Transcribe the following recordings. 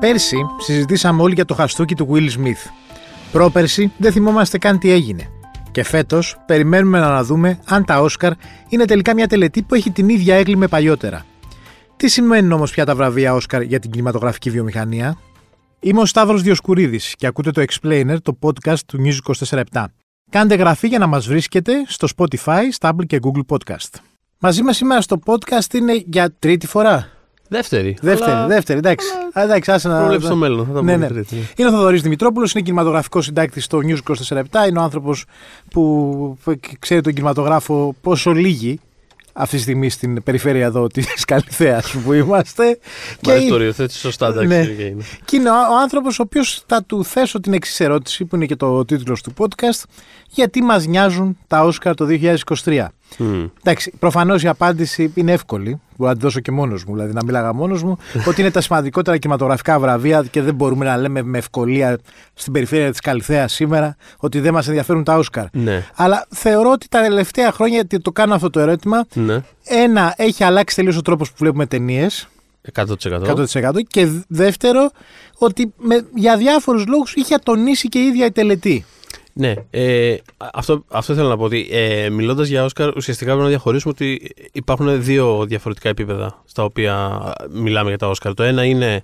Πέρσι συζητήσαμε όλοι για το χαστούκι του Will Smith. Πρόπερσι δεν θυμόμαστε καν τι έγινε. Και φέτος περιμένουμε να αναδούμε αν τα Όσκαρ είναι τελικά μια τελετή που έχει την ίδια έγκλη με παλιότερα. Τι σημαίνουν όμως πια τα βραβεία Όσκαρ για την κινηματογραφική βιομηχανία; Είμαι ο Σταύρος Διοσκουρίδης και ακούτε το Explainer, το podcast του News 24 Κάντε γραφή για να μας βρίσκετε στο Spotify, Stable και Google Podcast. Μαζί μας σήμερα στο podcast είναι για τρίτη φορά. Δεύτερη. Δεύτερη, αλλά... δεύτερη, εντάξει. Αλλά... εντάξει άσε να... Προβλέψει το μέλλον. Θα τα ναι, πούμε ναι. τρίτη. Είναι ο Θοδωρής Δημητρόπουλος, είναι κινηματογραφικός συντάκτης στο News 24 Είναι ο άνθρωπος που ξέρει τον κινηματογράφο πόσο λίγοι αυτή τη στιγμή στην περιφέρεια εδώ της Καλυθέας που είμαστε. Μ' αρέσει το οριοθέτηση σωστά, εντάξει. Ναι. και είναι. Και είναι ο, ο άνθρωπος ο οποίος θα του θέσω την εξής ερώτηση, που είναι και το τίτλος του podcast, γιατί μας νοιάζουν τα Όσκαρ το 2023. Μμ. Εντάξει, προφανώς η απάντηση είναι εύκολη. Μπορώ να τη δώσω και μόνος μου, δηλαδή να μίλαγα μόνος μου, ότι είναι τα σημαντικότερα κινηματογραφικά βραβεία και δεν μπορούμε να λέμε με ευκολία στην περιφέρεια της Καλυθέα σήμερα ότι δεν μας ενδιαφέρουν τα Όσκαρ. Ναι. Αλλά θεωρώ ότι τα τελευταία χρόνια, γιατί το κάνω αυτό το ερώτημα, Ναι. ένα, έχει αλλάξει τελείως ο τρόπος που βλέπουμε ταινίες. 100%. 100%. Και δ- δεύτερο, ότι με, για διάφορους λόγους είχε ατονίσει και η ίδια η τελετή. Ναι, ε, αυτό, αυτό θέλω να πω ότι ε, μιλώντας για Όσκαρ, ουσιαστικά πρέπει να διαχωρίσουμε ότι υπάρχουν δύο διαφορετικά επίπεδα στα οποία μιλάμε για τα Όσκαρ. Το ένα είναι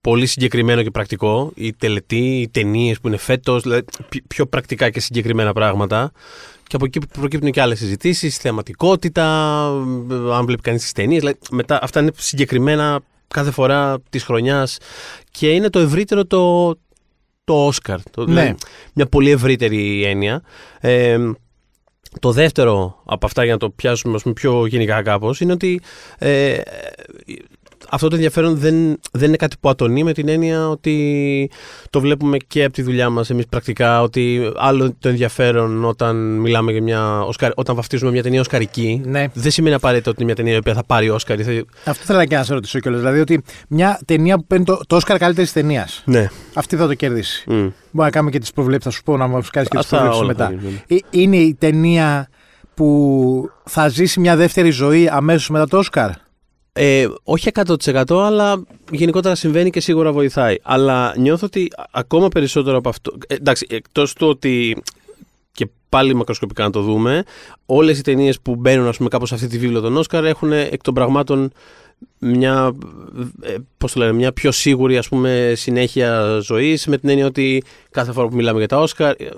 πολύ συγκεκριμένο και πρακτικό, η τελετή, οι ταινίες που είναι φέτος, δηλαδή πι- πιο πρακτικά και συγκεκριμένα πράγματα. Και από εκεί προκύπτουν και άλλες συζητήσεις, θεματικότητα, ε, αν βλέπει κανείς τις ταινίες. Δηλαδή, μετά, αυτά είναι συγκεκριμένα κάθε φορά της χρονιάς και είναι το ευρύτερο το, το Όσκαρ. Το, Ναι. δηλαδή, μια πολύ ευρύτερη έννοια. Ε, το δεύτερο από αυτά, για να το πιάσουμε ας πούμε, πιο γενικά κάπως, είναι ότι ε, αυτό το ενδιαφέρον δεν, δεν είναι κάτι που ατονεί με την έννοια ότι το βλέπουμε και από τη δουλειά μας εμείς πρακτικά, ότι άλλο το ενδιαφέρον όταν μιλάμε για μια, Οσκαρ, όταν βαφτίζουμε μια ταινία οσκαρική, Ναι. δεν σημαίνει απαραίτητα ότι είναι μια ταινία η οποία θα πάρει Όσκαρ. ή Θα... Αυτό ήθελα και να σε ρωτήσω κιόλας. Δηλαδή ότι μια ταινία που παίρνει το, το Όσκαρ καλύτερης ταινίας. Ναι. Αυτή θα το κερδίσει. Μμ. Μπορεί να κάνουμε και τις προβλέψεις, θα σου πω να μας κάνει και τις Αυτά προβλέψεις όλα θα μετά. γίνουν. Ε, Είναι η ταινία που θα ζήσει μια δεύτερη ζωή αμέσως μετά το Όσκαρ; Ε, όχι 100% αλλά γενικότερα συμβαίνει και σίγουρα βοηθάει. Αλλά νιώθω ότι α- ακόμα περισσότερο από αυτό. Ε, εντάξει, εκτός του ότι. και πάλι μακροσκοπικά να το δούμε, όλες οι ταινίες που μπαίνουν, ας πούμε, κάπως σε αυτή τη βίβλο των Όσκαρ έχουν εκ των πραγμάτων μια, ε, πώς το λένε, μια πιο σίγουρη ας πούμε, συνέχεια ζωής με την έννοια ότι κάθε φορά που μιλάμε για τα Όσκαρ ε, ε,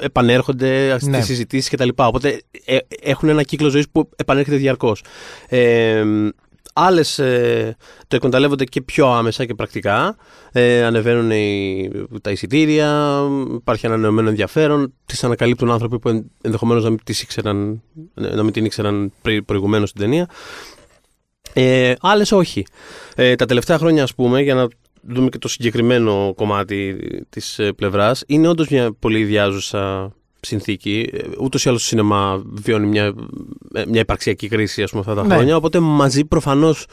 επανέρχονται στις Ναι. συζητήσεις κτλ. Οπότε ε, έχουν ένα κύκλο ζωής που επανέρχεται διαρκώς. Ε, Άλλες το εκμεταλλεύονται και πιο άμεσα και πρακτικά. Ε, ανεβαίνουν οι, τα εισιτήρια, υπάρχει ανανεωμένο ενδιαφέρον. Τις ανακαλύπτουν άνθρωποι που ενδεχομένως να μην, τις ήξεραν, να μην την ήξεραν προηγουμένως στην ταινία. Ε, Άλλες όχι. Ε, τα τελευταία χρόνια, ας πούμε, για να δούμε και το συγκεκριμένο κομμάτι της πλευράς, είναι όντως μια πολύ ιδιάζουσα συνθήκη. Ούτως ή άλλως το σινεμά βιώνει μια, ε, μια υπαρξιακή κρίση ας πούμε, αυτά τα Ναι. χρόνια. Οπότε μαζί προφανώς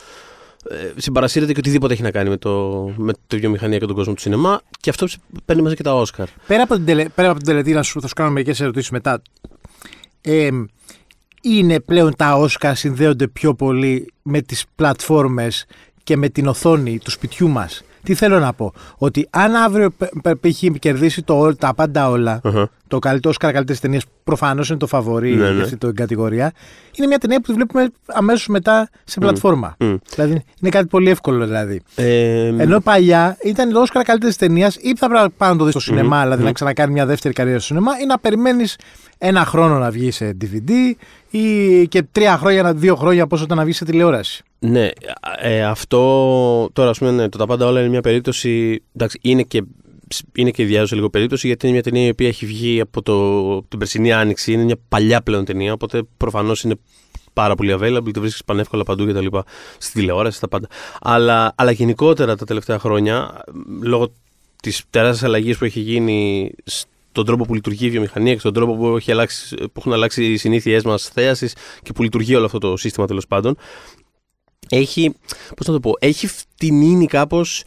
ε, συμπαρασύρεται και οτιδήποτε έχει να κάνει με, το, με τη βιομηχανία και τον κόσμο του σινεμά. Και αυτό παίρνει μαζί και τα Όσκαρ. Πέρα από την, τελε, πέρα από την τελετή, να σου, θα σου κάνω μερικές ερωτήσεις μετά. Ε, είναι πλέον τα Όσκαρ συνδέονται πιο πολύ με τις πλατφόρμες και με την οθόνη του σπιτιού μας; Τι θέλω να πω, ότι αν αύριο π- π- π- έχει κερδίσει το, all- τα πάντα όλα, Αχα. το καλύτερο Όσκαρ καλύτερη ταινία, προφανώς είναι το φαβορή Ναι, για ναι. αυτή την κατηγορία, είναι μια ταινία που τη βλέπουμε αμέσως μετά σε πλατφόρμα. Μμ. Δηλαδή είναι κάτι πολύ εύκολο δηλαδή. Ε, Ενώ παλιά ήταν το Όσκαρ καλύτερης ταινίας ή θα πρέπει να πάει να το δεις στο σινεμά, δηλαδή να ξανακάνει μια δεύτερη καριέρα στο σινεμά, ή να περιμένεις ένα χρόνο να βγει σε DVD ή και τρία χρόνια, δύο χρόνια πόσο ήταν να βγεις σε τηλεόραση; Ναι, ε, αυτό τώρα ας πούμε ναι, το τα πάντα όλα είναι μια περίπτωση, εντάξει είναι και, είναι και ιδιάζουσα λίγο περίπτωση γιατί είναι μια ταινία η οποία έχει βγει από το, την περσινή άνοιξη, είναι μια παλιά πλέον ταινία οπότε προφανώς είναι πάρα πολύ available, τη βρίσκεις πανεύκολα παντού και τα λοιπά, στη τηλεόραση, στα πάντα. Αλλά, αλλά γενικότερα τα τελευταία χρόνια, λόγω της τεράστιας αλλαγής που έχει γίνει στον τρόπο που λειτουργεί η βιομηχανία και στον τρόπο που, έχει αλλάξει, που έχουν αλλάξει οι συνήθειές μας θέασης και που λειτουργεί όλο αυτό το σύστημα τέλος πάντων, έχει, πώς να το πω, έχει φτηνίνει κάπως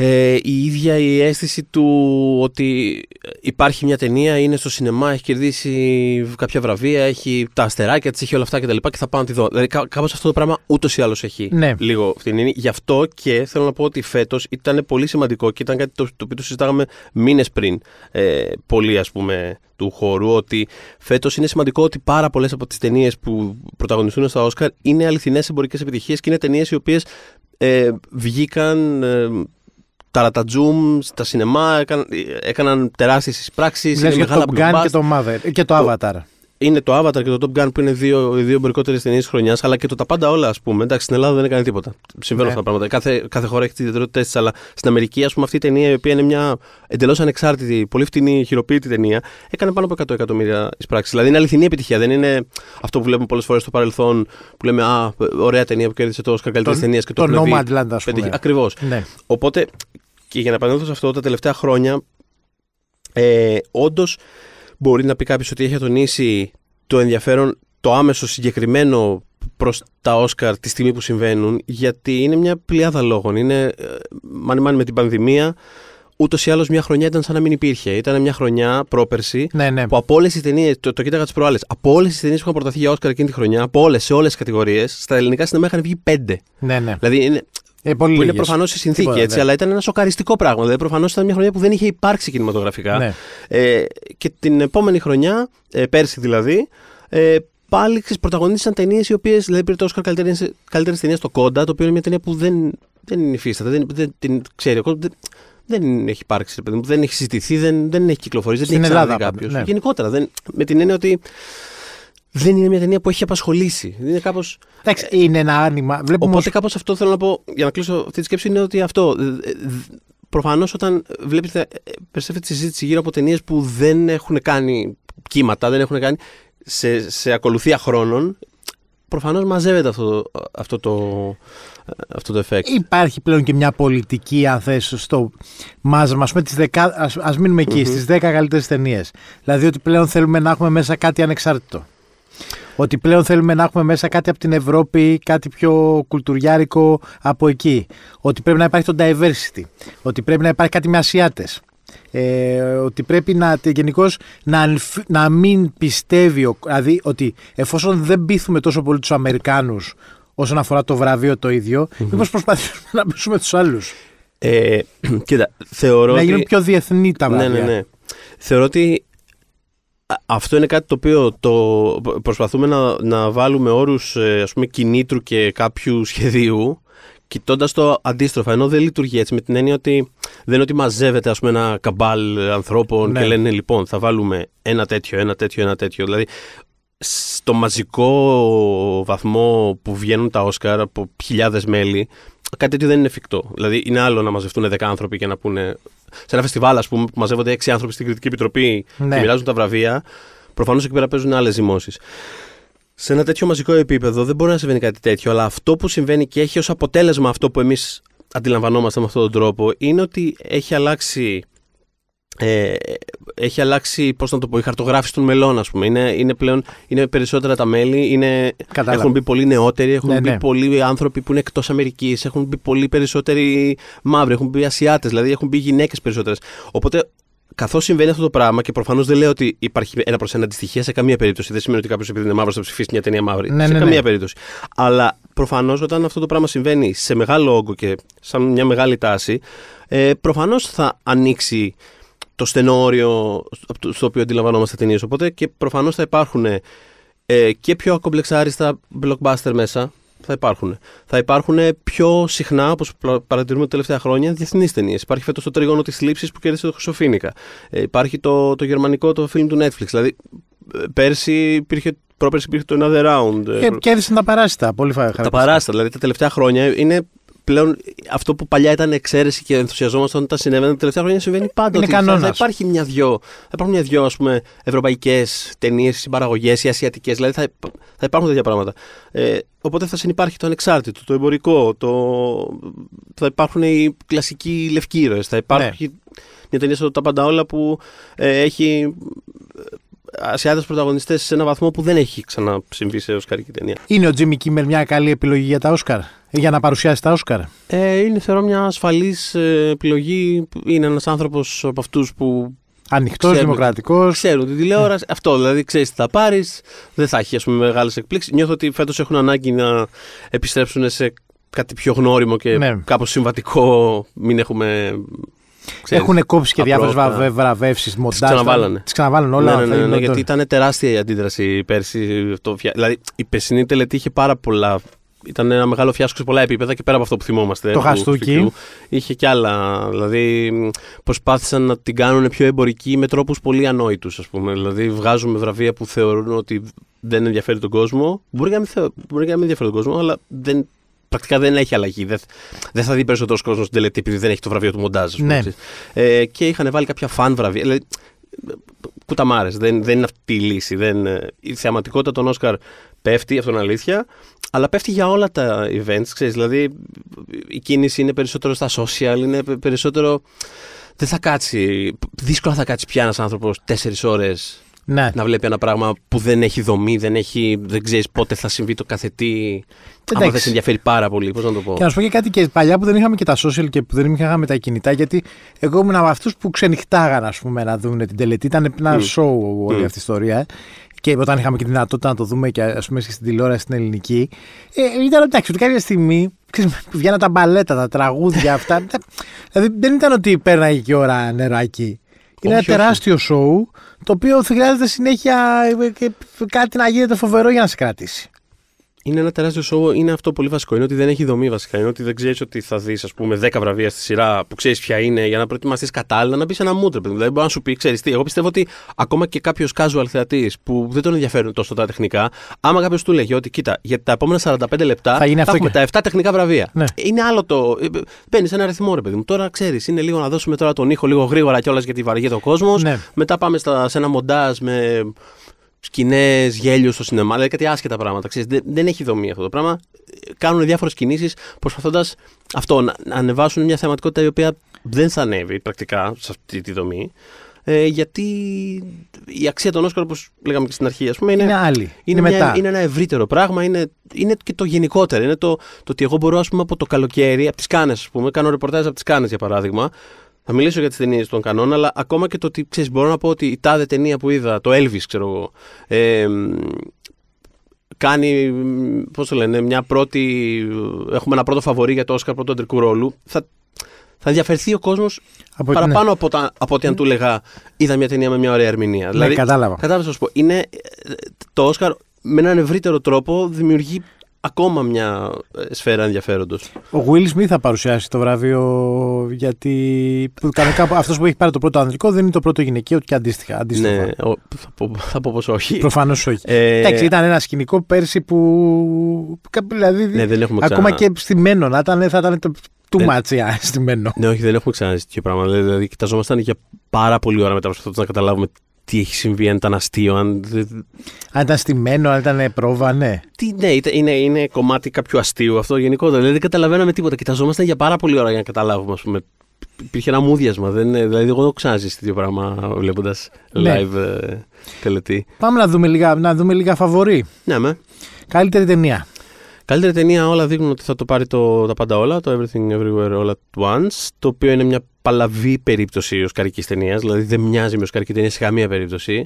Ε, η ίδια η αίσθηση του ότι υπάρχει μια ταινία, είναι στο σινεμά, έχει κερδίσει κάποια βραβεία, έχει τα αστεράκια της, έχει όλα αυτά κτλ. Και, και θα πάω να τη δω. Δηλαδή, κάπως αυτό το πράγμα ούτως ή άλλως έχει Ναι. λίγο φτηνίνη. Γι' αυτό και θέλω να πω ότι φέτος ήταν πολύ σημαντικό και ήταν κάτι το, το οποίο το συζητάγαμε μήνες πριν. Ε, πολύ, ας πούμε, του χώρου. Ότι φέτος είναι σημαντικό ότι πάρα πολλές από τις ταινίες που πρωταγωνιστούν στα Όσκαρ είναι αληθινές εμπορικές επιτυχίες και είναι ταινίες οι οποίες ε, βγήκαν. Ε, ταρατατζούμ στα σινεμά, έκαναν, έκαναν τεράστιες εισπράξεις. Λες για το Top Gun και το Mother και το Avatar. Είναι το Avatar και το Top Gun που είναι δύο, οι δύο εμπορικότερες ταινίες χρονιάς, αλλά και το Τα Πάντα Όλα, ας πούμε. Εντάξει, στην Ελλάδα δεν έκανε τίποτα. Συμβαίνουν Ναι. αυτά τα πράγματα. Κάθε, κάθε χώρα έχει τις ιδιαιτερότητές της, αλλά στην Αμερική, ας πούμε, αυτή η ταινία, η οποία είναι μια εντελώς ανεξάρτητη, πολύ φτηνή, χειροποίητη ταινία, έκανε πάνω από 100 εκατομμύρια εισπράξεις. Δηλαδή είναι αληθινή επιτυχία. Δεν είναι αυτό που βλέπουμε πολλές φορές στο παρελθόν, που λέμε Α, ωραία ταινία που κέρδισε το Oscar καλύτερη Το- ταινία και το το έχουν δει Nomadland, ας πούμε. Ακριβώς. Ναι. Οπότε, και για να επανέλθω σε αυτό, τα τελευταία χρόνια, ε, όντως μπορεί να πει κάποιος ότι έχει ατονίσει το ενδιαφέρον, το άμεσο συγκεκριμένο προς τα Όσκαρ τη στιγμή που συμβαίνουν, γιατί είναι μια πλειάδα λόγων. Είναι ε, μάνι μάνι με την πανδημία. Ούτως ή άλλως μια χρονιά ήταν σαν να μην υπήρχε. Ήταν μια χρονιά πρόπερση Ναι, ναι. που από όλες τις ταινίες, το, το κοίταγα τις προάλλες, από όλες τις ταινίες που είχαν προταθεί για Όσκαρ εκείνη τη χρονιά, από όλες, σε όλες τις κατηγορίες, στα ελληνικά σινεμά είχαν βγει πέντε. ναι, ναι. Δηλαδή είναι, Ε, πολύ που είναι λίγες. προφανώς η συνθήκη Τίποτα, έτσι, ναι. αλλά ήταν ένα σοκαριστικό πράγμα. Δηλαδή, προφανώς ήταν μια χρονιά που δεν είχε υπάρξει κινηματογραφικά. Ναι. Ε, και την επόμενη χρονιά, ε, πέρσι δηλαδή, ε, πάλι ξέρεις, πρωταγωνίστησαν ταινίες οι οποίες. Δηλαδή, πήρε το Όσκαρ καλύτερη ταινίας στο Κόντα, το οποίο είναι μια ταινία που δεν, δεν υφίσταται, δεν, δεν την ξέρει ο κόσμος, δεν, δεν έχει υπάρξει, ρε παιδί μου, δεν έχει συζητηθεί, δεν, δεν έχει κυκλοφορήσει, δεν Στην έχει Ελλάδα ξαναδεί πάντα, κάποιος. ναι. Γενικότερα, δεν, με την έννοια ότι δεν είναι μια ταινία που έχει απασχολήσει. Είναι κάπως, Εντάξει, είναι ένα άνοιγμα. Βλέπουμε Οπότε κάπως αυτό θέλω να πω, για να κλείσω αυτή τη σκέψη, είναι ότι αυτό. Προφανώς όταν βλέπετε, ε, περισσεύει τη συζήτηση γύρω από ταινίες που δεν έχουν κάνει κύματα, δεν έχουν κάνει σε, σε ακολουθία χρόνων, προφανώς μαζεύεται αυτό, αυτό το, αυτό το effect. Υπάρχει πλέον και μια πολιτική, αν θες, στο μάζεμα. Ας, πούμε, τις δεκα... ας, ας μείνουμε εκεί, στις 10 καλύτερες ταινίες. Δηλαδή ότι πλέον θέλουμε να έχουμε μέσα κάτι ανεξάρτητο. Ότι πλέον θέλουμε να έχουμε μέσα κάτι από την Ευρώπη, κάτι πιο κουλτουριάρικο από εκεί. Ότι πρέπει να υπάρχει το diversity. Ότι πρέπει να υπάρχει κάτι με Ασιάτες. Ε, ότι πρέπει να γενικώς να, ανφ- να μην πιστεύει, ο- δηλαδή ότι εφόσον δεν πείθουμε τόσο πολύ τους Αμερικάνους όσον αφορά το βραβείο το ίδιο, μήπως προσπαθήσουμε να πείσουμε τους άλλους; Ε, κοίτα, θεωρώ να ότι... γίνουν πιο διεθνή τα ναι, βραβεία. ναι, ναι. Θεωρώ ότι α- αυτό είναι κάτι το οποίο το προσπαθούμε να, να βάλουμε όρους ε, ας πούμε κινήτρου και κάποιου σχεδίου κοιτώντας το αντίστροφα, ενώ δεν λειτουργεί έτσι με την έννοια ότι δεν είναι ότι μαζεύεται ας πούμε, ένα καμπάλ ανθρώπων Ναι. και λένε λοιπόν θα βάλουμε ένα τέτοιο, ένα τέτοιο, ένα τέτοιο. Δηλαδή στο μαζικό βαθμό που βγαίνουν τα Όσκαρ από χιλιάδες μέλη κάτι τέτοιο δεν είναι εφικτό. Δηλαδή είναι άλλο να μαζευτούν 10 άνθρωποι και να πούνε σε ένα φεστιβάλ, ας πούμε, που μαζεύονται 6 άνθρωποι στην κριτική επιτροπή Ναι. και μοιράζουν τα βραβεία, προφανώς εκεί πέρα παίζουν άλλες ζυμώσεις. Σε ένα τέτοιο μαζικό επίπεδο δεν μπορεί να συμβαίνει κάτι τέτοιο, αλλά αυτό που συμβαίνει και έχει ως αποτέλεσμα αυτό που εμείς αντιλαμβανόμαστε με αυτόν τον τρόπο είναι ότι έχει αλλάξει. Ε, έχει αλλάξει, πώς να το πω, η χαρτογράφηση των μελών, ας πούμε. Είναι, είναι πλέον είναι περισσότερα τα μέλη, είναι, Κατάλαβα. έχουν μπει πολύ νεότεροι, έχουν Ναι, μπει ναι. πολλοί άνθρωποι που είναι εκτός Αμερικής, έχουν μπει πολύ περισσότεροι μαύροι, έχουν μπει Ασιάτες, δηλαδή έχουν μπει γυναίκες περισσότερες. Οπότε Καθώς συμβαίνει αυτό το πράγμα, και προφανώς δεν λέω ότι υπάρχει ένα προς ένα αντιστοιχεία σε καμία περίπτωση. Δεν σημαίνει ότι κάποιος επειδή είναι μαύρος θα ψηφίσει μια ταινία μαύρη. Ναι, σε ναι, καμία ναι. περίπτωση. Αλλά προφανώς όταν αυτό το πράγμα συμβαίνει σε μεγάλο όγκο και σαν μια μεγάλη τάση, ε, προφανώς θα ανοίξει το στενό όριο στο οποίο αντιλαμβανόμαστε ταινίε. Οπότε και προφανώς θα υπάρχουν ε, και πιο ακομπλεξάριστα blockbuster μέσα. Θα υπάρχουν. Θα υπάρχουν πιο συχνά, όπως παρατηρούμε τα τελευταία χρόνια, διεθνείς ταινίες. Υπάρχει φέτος το τρίγωνο της θλίψης που κέρδισε το Χρυσοφίνικα. Ε, υπάρχει το, το γερμανικό το film του Netflix. Δηλαδή, ε, πέρσι υπήρχε, πρόπερσι υπήρχε το Another Round. ε, Και κέρδισαν τα παράσιτα. Πολύ φα- τα χαρακτηριστικά. παράστα. Δηλαδή τα τελευταία χρόνια είναι πλέον αυτό που παλιά ήταν εξαίρεση και ενθουσιαζόμασταν όταν συνέβαινε. Τα τελευταία χρόνια συμβαίνει πάντα. Είναι ότι θα- κανόνας. Θα υπάρχει μια-δυο, θα υπάρχουν μια-δυο ας πούμε, ευρωπαϊκές ταινίες, συμπαραγωγές ή ασιατικές. Δηλαδή θα, υπ- θα υπάρχουν τέτοια πράγματα. Ε, οπότε θα συνεπάρχει το ανεξάρτητο, το εμπορικό, το... θα υπάρχουν οι κλασικοί λευκοί ήρωες, Θα υπάρχει Ναι. μια ταινία στο Τα Πάντα Όλα που ε, έχει Ασιάτες πρωταγωνιστές σε ένα βαθμό που δεν έχει ξανασυμβεί σε οσκαρική ταινία. Είναι ο Τζίμι Κίμερ μια καλή επιλογή για τα Όσκαρ; Για να παρουσιάσει τα Όσκαρ. Ε, είναι θεωρώ μια ασφαλής επιλογή. Είναι ένας άνθρωπος από αυτούς που Ανοιχτός, Ξέρουν- δημοκρατικός. ξέρουν την τηλεόραση. Αυτό δηλαδή ξέρεις τι θα πάρεις. Δεν θα έχει ας πούμε μεγάλες εκπλήξεις. Νιώθω ότι φέτος έχουν ανάγκη να επιστρέψουν σε κάτι πιο γνώριμο και Ναι. κάπως συμβατικό. Μην έχουμε. ξέρεις, Έχουν κόψει και διάφορες απρόοπτα. βραβεύσεις, μοντάζ. ξαναβάλανε. Τις ξαναβάλουν όλα. ναι, ναι, ναι, αυτά ναι, είναι γιατί το- ήταν τεράστια η αντίδραση πέρσι. Το φια... Δηλαδή η περσινή τελετή είχε πάρα πολλά. Ήταν ένα μεγάλο φιάσκο σε πολλά επίπεδα και πέρα από αυτό που θυμόμαστε. Το του χαστούκι. Χαστούκιου, Είχε κι άλλα. Δηλαδή μ, προσπάθησαν να την κάνουν πιο εμπορική με τρόπους πολύ ανόητους, ας πούμε. Δηλαδή βγάζουμε βραβεία που θεωρούν ότι δεν ενδιαφέρει τον κόσμο. Μπορεί και να μην, θεω... μπορεί και να μην ενδιαφέρει τον κόσμο, αλλά δεν... πρακτικά δεν έχει αλλαγή. Δεν, δεν θα δει περισσότερος κόσμος στην τελετή επειδή δεν έχει το βραβείο του μοντάζ. ας πούμε, Ναι. ξέρεις. Ε, και είχαν βάλει κάποια φαν βραβεία. Δηλαδή, κουταμάρε. Δεν, δεν είναι αυτή η λύση. Δεν, ε, η θεαματικότητα των Όσκαρ πέφτει, αυτό είναι αλήθεια. Αλλά πέφτει για όλα τα events. Ξέρεις, δηλαδή η κίνηση είναι περισσότερο στα social, είναι πε- περισσότερο. Δεν θα κάτσει. Δύσκολα θα κάτσει πια ένας άνθρωπος τέσσερις ώρες Ναι. να βλέπει ένα πράγμα που δεν έχει δομή, δεν, έχει, δεν ξέρεις πότε θα συμβεί το κάθε τι. Άμα Εντάξει. δεν σε ενδιαφέρει πάρα πολύ, πώς να το πω. Και να σου πω και κάτι και παλιά που δεν είχαμε και τα social και που δεν είχαμε τα κινητά, γιατί εγώ ήμουν από αυτούς που ξενυχτάγαν ας πούμε, να δουν την τελετή. Ήταν ένα Μμ. show όλη Μμ. αυτή η ιστορία. Και όταν είχαμε και τη δυνατότητα να το δούμε και ας πούμε και στην τηλεόραση στην ελληνική, ε, ήταν εντάξει, ότι κάποια στιγμή ξέρεις, βγαίναν τα μπαλέτα, τα τραγούδια αυτά. δηλαδή δεν ήταν ότι πέρναγε και ώρα νεράκι. Είναι ένα Όχι, όχι. τεράστιο show το οποίο χρειάζεται συνέχεια ε, και κάτι να γίνεται φοβερό για να σε κρατήσει. Είναι ένα τεράστιο σοου, είναι αυτό πολύ βασικό. Είναι ότι δεν έχει δομή βασικά. Είναι ότι δεν ξέρεις ότι θα δεις, ας πούμε, 10 βραβεία στη σειρά που ξέρεις ποια είναι για να προετοιμαστείς κατάλληλα να μπεις ένα μούτρε. Δηλαδή, μπορεί να σου πει, ξέρεις τι. Εγώ πιστεύω ότι ακόμα και κάποιος casual θεατής που δεν τον ενδιαφέρουν τόσο τα τεχνικά, άμα κάποιος του λέγει ότι, κοίτα, για τα επόμενα 45 λεπτά Θα γίνει αυτό έχουμε και- τα 7 τεχνικά βραβεία. Ναι. Είναι άλλο το. Μπαίνει ένα αριθμό, ρε παιδί μου. Τώρα ξέρεις, είναι λίγο να δώσουμε τώρα τον ήχο λίγο γρήγορα κιόλας γιατί βαριέται ο κόσμος. Ναι. Μετά πάμε στα, σε ένα μοντάζ με σκηνές, γέλιο στο σινεμά, δηλαδή κάτι άσχετα πράγματα. Ξέρεις, δεν, δεν έχει δομή αυτό το πράγμα. Κάνουν διάφορες κινήσεις προσπαθώντας αυτό να, να ανεβάσουν μια θεματικότητα η οποία δεν θα ανέβει πρακτικά σε αυτή τη δομή. Ε, γιατί η αξία των Όσκαρ, όπως λέγαμε και στην αρχή, ας πούμε, είναι, Είναι άλλη. είναι, Είναι μια- μετά. είναι ένα ευρύτερο πράγμα, είναι, είναι και το γενικότερο. Είναι το, το ότι εγώ μπορώ ας πούμε, από το καλοκαίρι, από τις Κάνε, ας πούμε, κάνω ρεπορτάζ από τις Κάνε για παράδειγμα. Θα μιλήσω για τις ταινίες των κανόνων, αλλά ακόμα και το ότι ξέρεις, μπορώ να πω ότι η τάδε ταινία που είδα, το Elvis, ξέρω εγώ, ε, κάνει, πώς το λένε, μια πρώτη. Έχουμε ένα πρώτο φαβορή για το Όσκαρ πρώτο αντρικού ρόλου. Θα, θα ενδιαφερθεί ο κόσμος Από- παραπάνω από, τα, από ότι αν του έλεγα είδα μια ταινία με μια ωραία ερμηνεία. Ναι, κατάλαβα. Κατάλαβα να σου πω. Είναι, ε, το Όσκαρ με έναν ευρύτερο τρόπο δημιουργεί ακόμα μια ε, σφαίρα ενδιαφέροντος. Ο Will Smith θα παρουσιάσει το βραβείο γιατί που κανονικά αυτός που έχει πάρει το πρώτο ανδρικό δεν είναι το πρώτο γυναικείο και αντίστοιχα. αντίστοιχα. Ναι, ο, θα, πω, θα πω πως όχι. Προφανώς όχι. Ε, Εντάξει, ήταν ένα σκηνικό πέρσι που. Δηλαδή, Ναι, δεν έχουμε ακόμα ξανά- και στημένο να ήταν, θα ήταν το too Δεν- much yeah, στημένο. Ναι, όχι, δεν έχουμε ξαναζήσει τέτοιο πράγμα. Δηλαδή, κοιταζόμασταν για πάρα πολλή ώρα μετά προσπαθώντα να καταλάβουμε τι έχει συμβεί, αν ήταν αστείο, αν. δεν- Αν ήταν στημένο, αν ήταν πρόβα, ναι. Τι, ναι, ήταν- είναι, είναι κομμάτι κάποιου αστείου αυτό γενικότερα. Δηλαδή δεν καταλαβαίναμε τίποτα. Κοιταζόμασταν για πάρα πολλή ώρα για να καταλάβουμε, ας πούμε. Υπήρχε ένα μούδιασμα. Δεν, δηλαδή, εγώ δεν έχω ξαναζήσει τέτοιο πράγμα βλέποντας Ναι. live ε, τελετή. Πάμε να δούμε λίγα, να δούμε λίγα φαβορή. Ναι, με. Καλύτερη ταινία. Καλύτερη ταινία όλα δείχνουν ότι θα το πάρει το, τα πάντα όλα, το Everything Everywhere All at Once, το οποίο είναι μια παλαβή περίπτωση οσκαρικής ταινίας, δηλαδή δεν μοιάζει με οσκαρική ταινία σε καμία περίπτωση.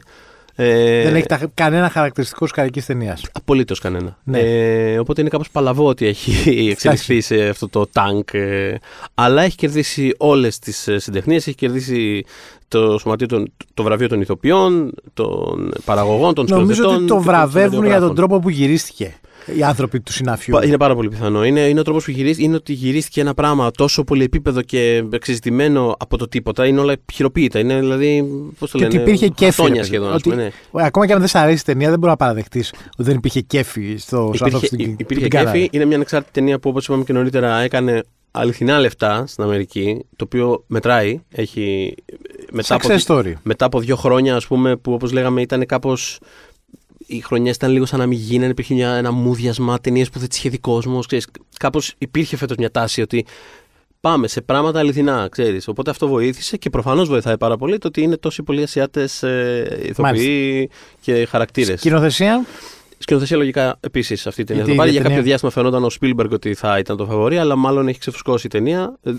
Ε, Δεν έχει τα, κανένα χαρακτηριστικό σκαρική ταινίας. Απολύτως κανένα. Ναι. Ε, οπότε είναι κάπως παλαβό ότι έχει εξελιχθεί σε αυτό το τάγκ. Ε, αλλά έχει κερδίσει όλες τις συντεχνίες, έχει κερδίσει το, σωματείο των, το βραβείο των ηθοποιών, των παραγωγών, των Νομίζω σκηνοθετών. ότι το και των βραβεύουν για τον σεναριογράφων. τρόπο που γυρίστηκε οι άνθρωποι του συναφιού. Πα- Είναι πάρα πολύ πιθανό. Είναι, είναι ο τρόπος που γυρίστηκε. Είναι ότι γυρίστηκε ένα πράγμα τόσο πολυεπίπεδο και εξεζητημένο από το τίποτα. Είναι όλα χειροποίητα. Είναι δηλαδή. Πώς το Και λένε. ότι υπήρχε κέφι. ρε χαρτόνια παιδί. σχεδόν. ας Ότι- πούμε, ναι. Ακόμα και αν δεν σ' αρέσει η ταινία, δεν μπορεί να παραδεχτείς ότι δεν υπήρχε κέφι στο Υπήρχε, άνθρωπο στην υ- που υπήρχε την κάνανε. κέφι. Είναι μια ανεξάρτητη ταινία που, όπως είπαμε και νωρίτερα, έκανε αληθινά λεφτά στην Αμερική. Το οποίο μετράει. Έχει. Μετά από, Success story. μετά από δύο χρόνια, ας πούμε, που όπως λέγαμε ήταν κάπως. Οι χρονιές ήταν λίγο σαν να μην γίνανε. Υπήρχε μια, ένα μούδιασμα, ταινίες που δεν τι είχε δει κόσμο. Κάπως υπήρχε φέτος μια τάση ότι πάμε σε πράγματα αληθινά, ξέρεις. Οπότε αυτό βοήθησε και προφανώς βοηθάει πάρα πολύ το ότι είναι τόσοι πολλοί Ασιάτες ε, ηθοποιοί και χαρακτήρες. Σκηνοθεσία; Σκηνοθεσία λογικά επίσης αυτή η ταινία. Γιατί Το πάρει η για ταινία- κάποιο διάστημα φαινόταν ο Spielberg ότι θα ήταν το φαβορή, αλλά μάλλον έχει ξεφουσκώσει η ταινία. Ε,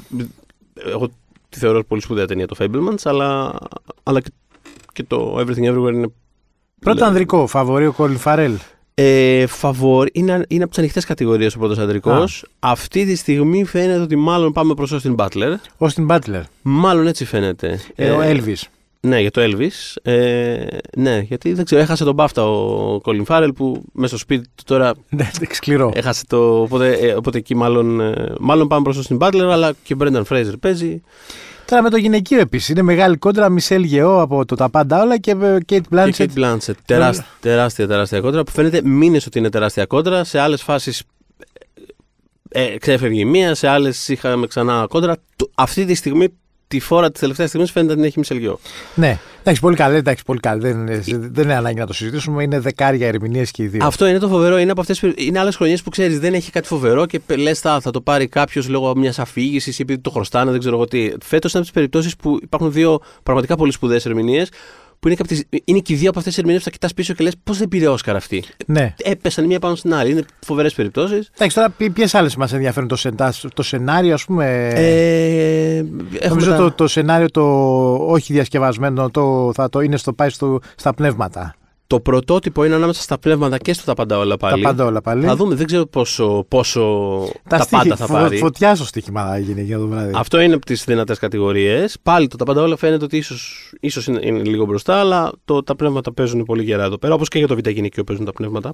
Εγώ τη θεωρώ πολύ σπουδαία ταινία το Fablemans, αλλά, αλλά και, και το Everything Everywhere είναι. Πρώτο ανδρικό, φαβορή ο Colin Farrell. Ε, φαβορ, είναι, είναι από τις ανοιχτές κατηγορίες ο πρώτος ανδρικός. Α. Αυτή τη στιγμή φαίνεται ότι μάλλον πάμε προς Austin Butler. Austin Butler. Μάλλον έτσι φαίνεται. Ε, ο Elvis. Ναι, για το Elvis. Ε, ναι, γιατί δεν ξέρω, έχασε τον Μπάφτα ο Colin Farrell που μέσα στο σπίτι του τώρα Ναι, σκληρό. έχασε το. Οπότε, ε, οπότε εκεί μάλλον, ε, μάλλον πάμε προς τον Butler, αλλά και ο Brendan Fraser παίζει. Τώρα με το γυναικείο επίσης. Είναι μεγάλη κόντρα. Μισελ Γεώ από το Τα Πάντα Όλα και ε, Kate Και Blanchett. Kate Blanchett. Τεράστια, τεράστια, τεράστια κόντρα που φαίνεται μήνες ότι είναι τεράστια κόντρα. Σε άλλες φάσεις ε, ξέφευγε η μία, σε άλλες είχαμε ξανά κόντρα. Το- Αυτή τη στιγμή, τη φόρα της τελευταίας στιγμής φαίνεται ότι την έχει Μισελγιό. Ναι, εντάξει, πολύ καλή. Εντάξει, πολύ καλή. Δεν, είναι- δεν είναι ανάγκη να το συζητήσουμε. Είναι δεκάρια ερμηνείες και οι δύο. Αυτό είναι το φοβερό. Είναι από αυτές είναι άλλες χρονιές που ξέρεις δεν έχει κάτι φοβερό και λες θα, θα το πάρει κάποιος λόγω μιας αφήγησης ή επειδή το χρωστάνε, δεν ξέρω εγώ τι. Φέτος είναι από τις περιπτώσεις που υπάρχουν δύο πραγματικά πολύ σπουδαίες ερμηνείες. Που είναι, και από τις- είναι και οι δύο από αυτές τις ερμηνείες που θα κοιτάς πίσω και λες πώς δεν πήρε Όσκαρ αυτή. Ναι. Έπεσαν η μία πάνω στην άλλη. Είναι φοβερές περιπτώσεις. Εντάξει, τώρα ποιες άλλες μας ενδιαφέρουν το, σεντα- το σενάριο, ας πούμε; Ε, έχουμε Νομίζω τα- το, το σενάριο το όχι διασκευασμένο το, θα το είναι στο πάει στο, στα πνεύματα. Το πρωτότυπο είναι ανάμεσα στα πνεύματα και στο τα πάντα όλα πάλι. Τα πάντα όλα πάλι. Θα δούμε, δεν ξέρω πόσο, πόσο τα, στοιχη- πάντα θα φω- πάρει. Φωτιά στο στοίχημα θα γίνει για το βράδυ. Αυτό είναι από τις δυνατές κατηγορίες. Πάλι το τα πάντα όλα φαίνεται ότι ίσως ίσως είναι, είναι λίγο μπροστά, αλλά το, τα πνεύματα παίζουν πολύ γερά εδώ πέρα. Όπως και για το β' γυναικείο παίζουν τα πνεύματα.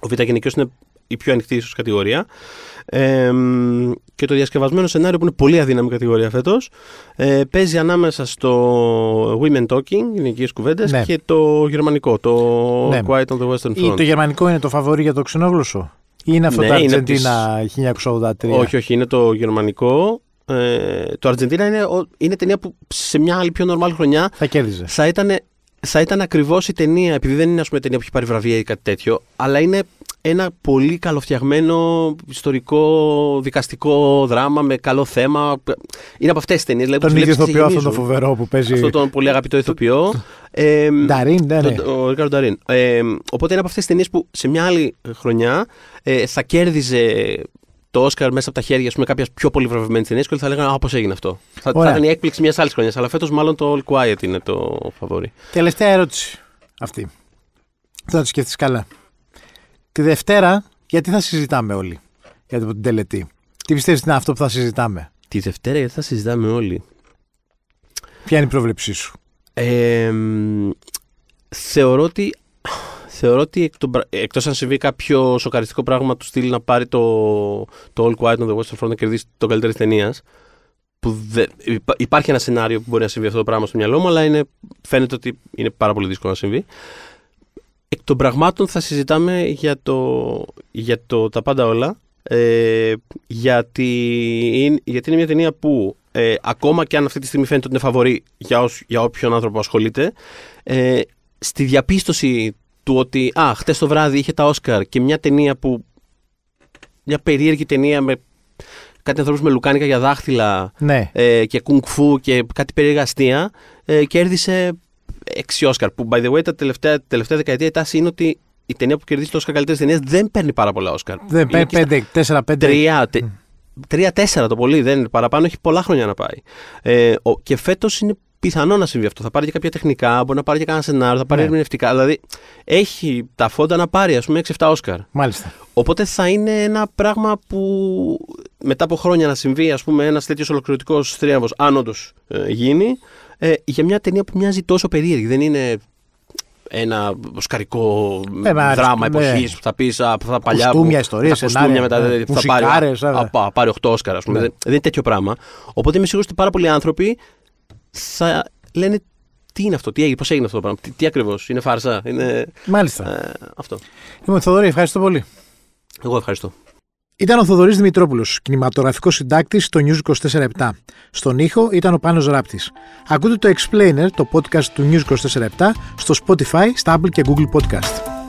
Ο β' γυναικείος είναι η πιο ανοιχτή ίσως κατηγορία. Ε, μ, και το διασκευασμένο σενάριο που είναι πολύ αδύναμη κατηγορία φέτος. Ε, παίζει ανάμεσα στο Women Talking, γυναικείες κουβέντες, Ναι. και το γερμανικό, το Ναι. Quiet on the Western Ή Front. το γερμανικό είναι το φαβορή για το ξενόγλωσσο; Ή είναι αυτό Ναι, το είναι Αργεντίνα 1983. Όχι, όχι, είναι το γερμανικό. Ε, το Αργεντίνα είναι, ο- είναι ταινία που σε μια άλλη πιο νορμάλ χρονιά Θα κέρδιζε. θα ήταν, θα ήταν ακριβώς η ταινία, επειδή δεν είναι ας πούμε, ταινία που έχει πάρει βραβεία ή κάτι τέτοιο, αλλά είναι ένα πολύ καλοφτιαγμένο ιστορικό δικαστικό δράμα με καλό θέμα. Είναι από αυτές τις ταινίες. Δηλαδή, Τον που τις ίδιο βλέπεις και ηθοποιό, αυτό το γεμίζουν. φοβερό που παίζει. Αυτό τον πολύ αγαπητό ηθοποιό. Ε, Νταρίν, ναι, ναι. τον- Ο Ρικάρντο Νταρίν. Ε, οπότε είναι από αυτές τις ταινίες που σε μια άλλη χρονιά ε, θα κέρδιζε το Όσκαρ μέσα από τα χέρια κάποια πιο πολύ βραβευμένη ταινία και όλοι θα λέγανε Α, πώς έγινε αυτό. Θα, θα Ωραία. ήταν η έκπληξη μιας άλλης χρονιάς. Αλλά φέτος μάλλον το All Quiet είναι το φαβόρι. Τελευταία ερώτηση αυτή. Θα το σκεφτεί καλά. Τη Δευτέρα, γιατί θα συζητάμε όλοι για την τελετή. Τι πιστεύεις είναι αυτό που θα συζητάμε; Τη Δευτέρα γιατί θα συζητάμε όλοι. Ποια είναι η πρόβλεψή σου; Ε, μ, θεωρώ ότι. Θεωρώ ότι εκ των πρα- εκτός αν συμβεί κάποιο σοκαριστικό πράγμα του στυλ να πάρει το, το All Quiet on the Western Front να κερδίσει τον καλύτερη ταινίας. Που δε, υπά- υπάρχει ένα σενάριο που μπορεί να συμβεί αυτό το πράγμα στο μυαλό μου, αλλά είναι, φαίνεται ότι είναι πάρα πολύ δύσκολο να συμβεί. Εκ των πραγμάτων θα συζητάμε για το, για το τα πάντα όλα. Ε, γιατί, είναι, γιατί είναι μια ταινία που ε, ακόμα και αν αυτή τη στιγμή φαίνεται ότι είναι φαβορή για, όσ- για όποιον άνθρωπο ασχολείται, ε, στη διαπίστωση του ότι α, χτες το βράδυ είχε τα Όσκαρ και μια ταινία που μια περίεργη ταινία με κάτι ανθρώπους με λουκάνικα για δάχτυλα Ναι. ε, και κουνκφού και κάτι περίεργα αστεία ε, κέρδισε 6 Όσκαρ που by the way τα τελευταία, τελευταία δεκαετία η τάση είναι ότι η ταινία που κερδίζει το Όσκαρ καλύτερη ταινία δεν παίρνει πάρα πολλά Όσκαρ. Δεν Είναι παίρνει και στα- πέντε, τέσσερα, πέντε. Τρία, τε- τρία-τέσσερα το πολύ, δεν είναι παραπάνω, έχει πολλά χρόνια να πάει. Ε, ο, και φέτος είναι πιθανό να συμβεί αυτό. Θα πάρει και κάποια τεχνικά, μπορεί να πάρει και κανένα σενάριο, θα πάρει Ναι. ερμηνευτικά. Δηλαδή έχει τα φόντα να πάρει, ας πούμε, 6-7 Όσκαρ. Μάλιστα. Οπότε θα είναι ένα πράγμα που μετά από χρόνια να συμβεί, ας πούμε, ένας τέτοιος ολοκληρωτικός θρίαμβος, αν όντως γίνει, ε, για μια ταινία που μοιάζει τόσο περίεργη. Δεν είναι ένα οσκαρικό Ένα δράμα ναι. εποχής που θα πεις από τα παλιά. Κουστούμια, που- ιστορίες, τα κουστούμια σενάρια, μετά, ναι, θα πάρει, μουσικάρες, α, βέβαια. α, πάρει 8 Όσκαρ, ας πούμε. Ναι. Δεν, δεν είναι τέτοιο πράγμα. Οπότε είμαι σίγουρος ότι πάρα πολλοί άνθρωποι θα λένε τι είναι αυτό, τι έγινε, πώς έγινε αυτό το πράγμα, τι, τι ακριβώς, είναι φάρσα, είναι. Μάλιστα. Ε, αυτό. Λοιπόν, Θοδωρή, ευχαριστώ πολύ. Εγώ ευχαριστώ. Ήταν ο Θοδωρής Δημητρόπουλος, κινηματογραφικός συντάκτης στο News 24-7. Στον ήχο ήταν ο Πάνος Ράπτης. Ακούτε το Explainer, το podcast του News 24-7, στο Spotify, στα Apple και Google Podcast.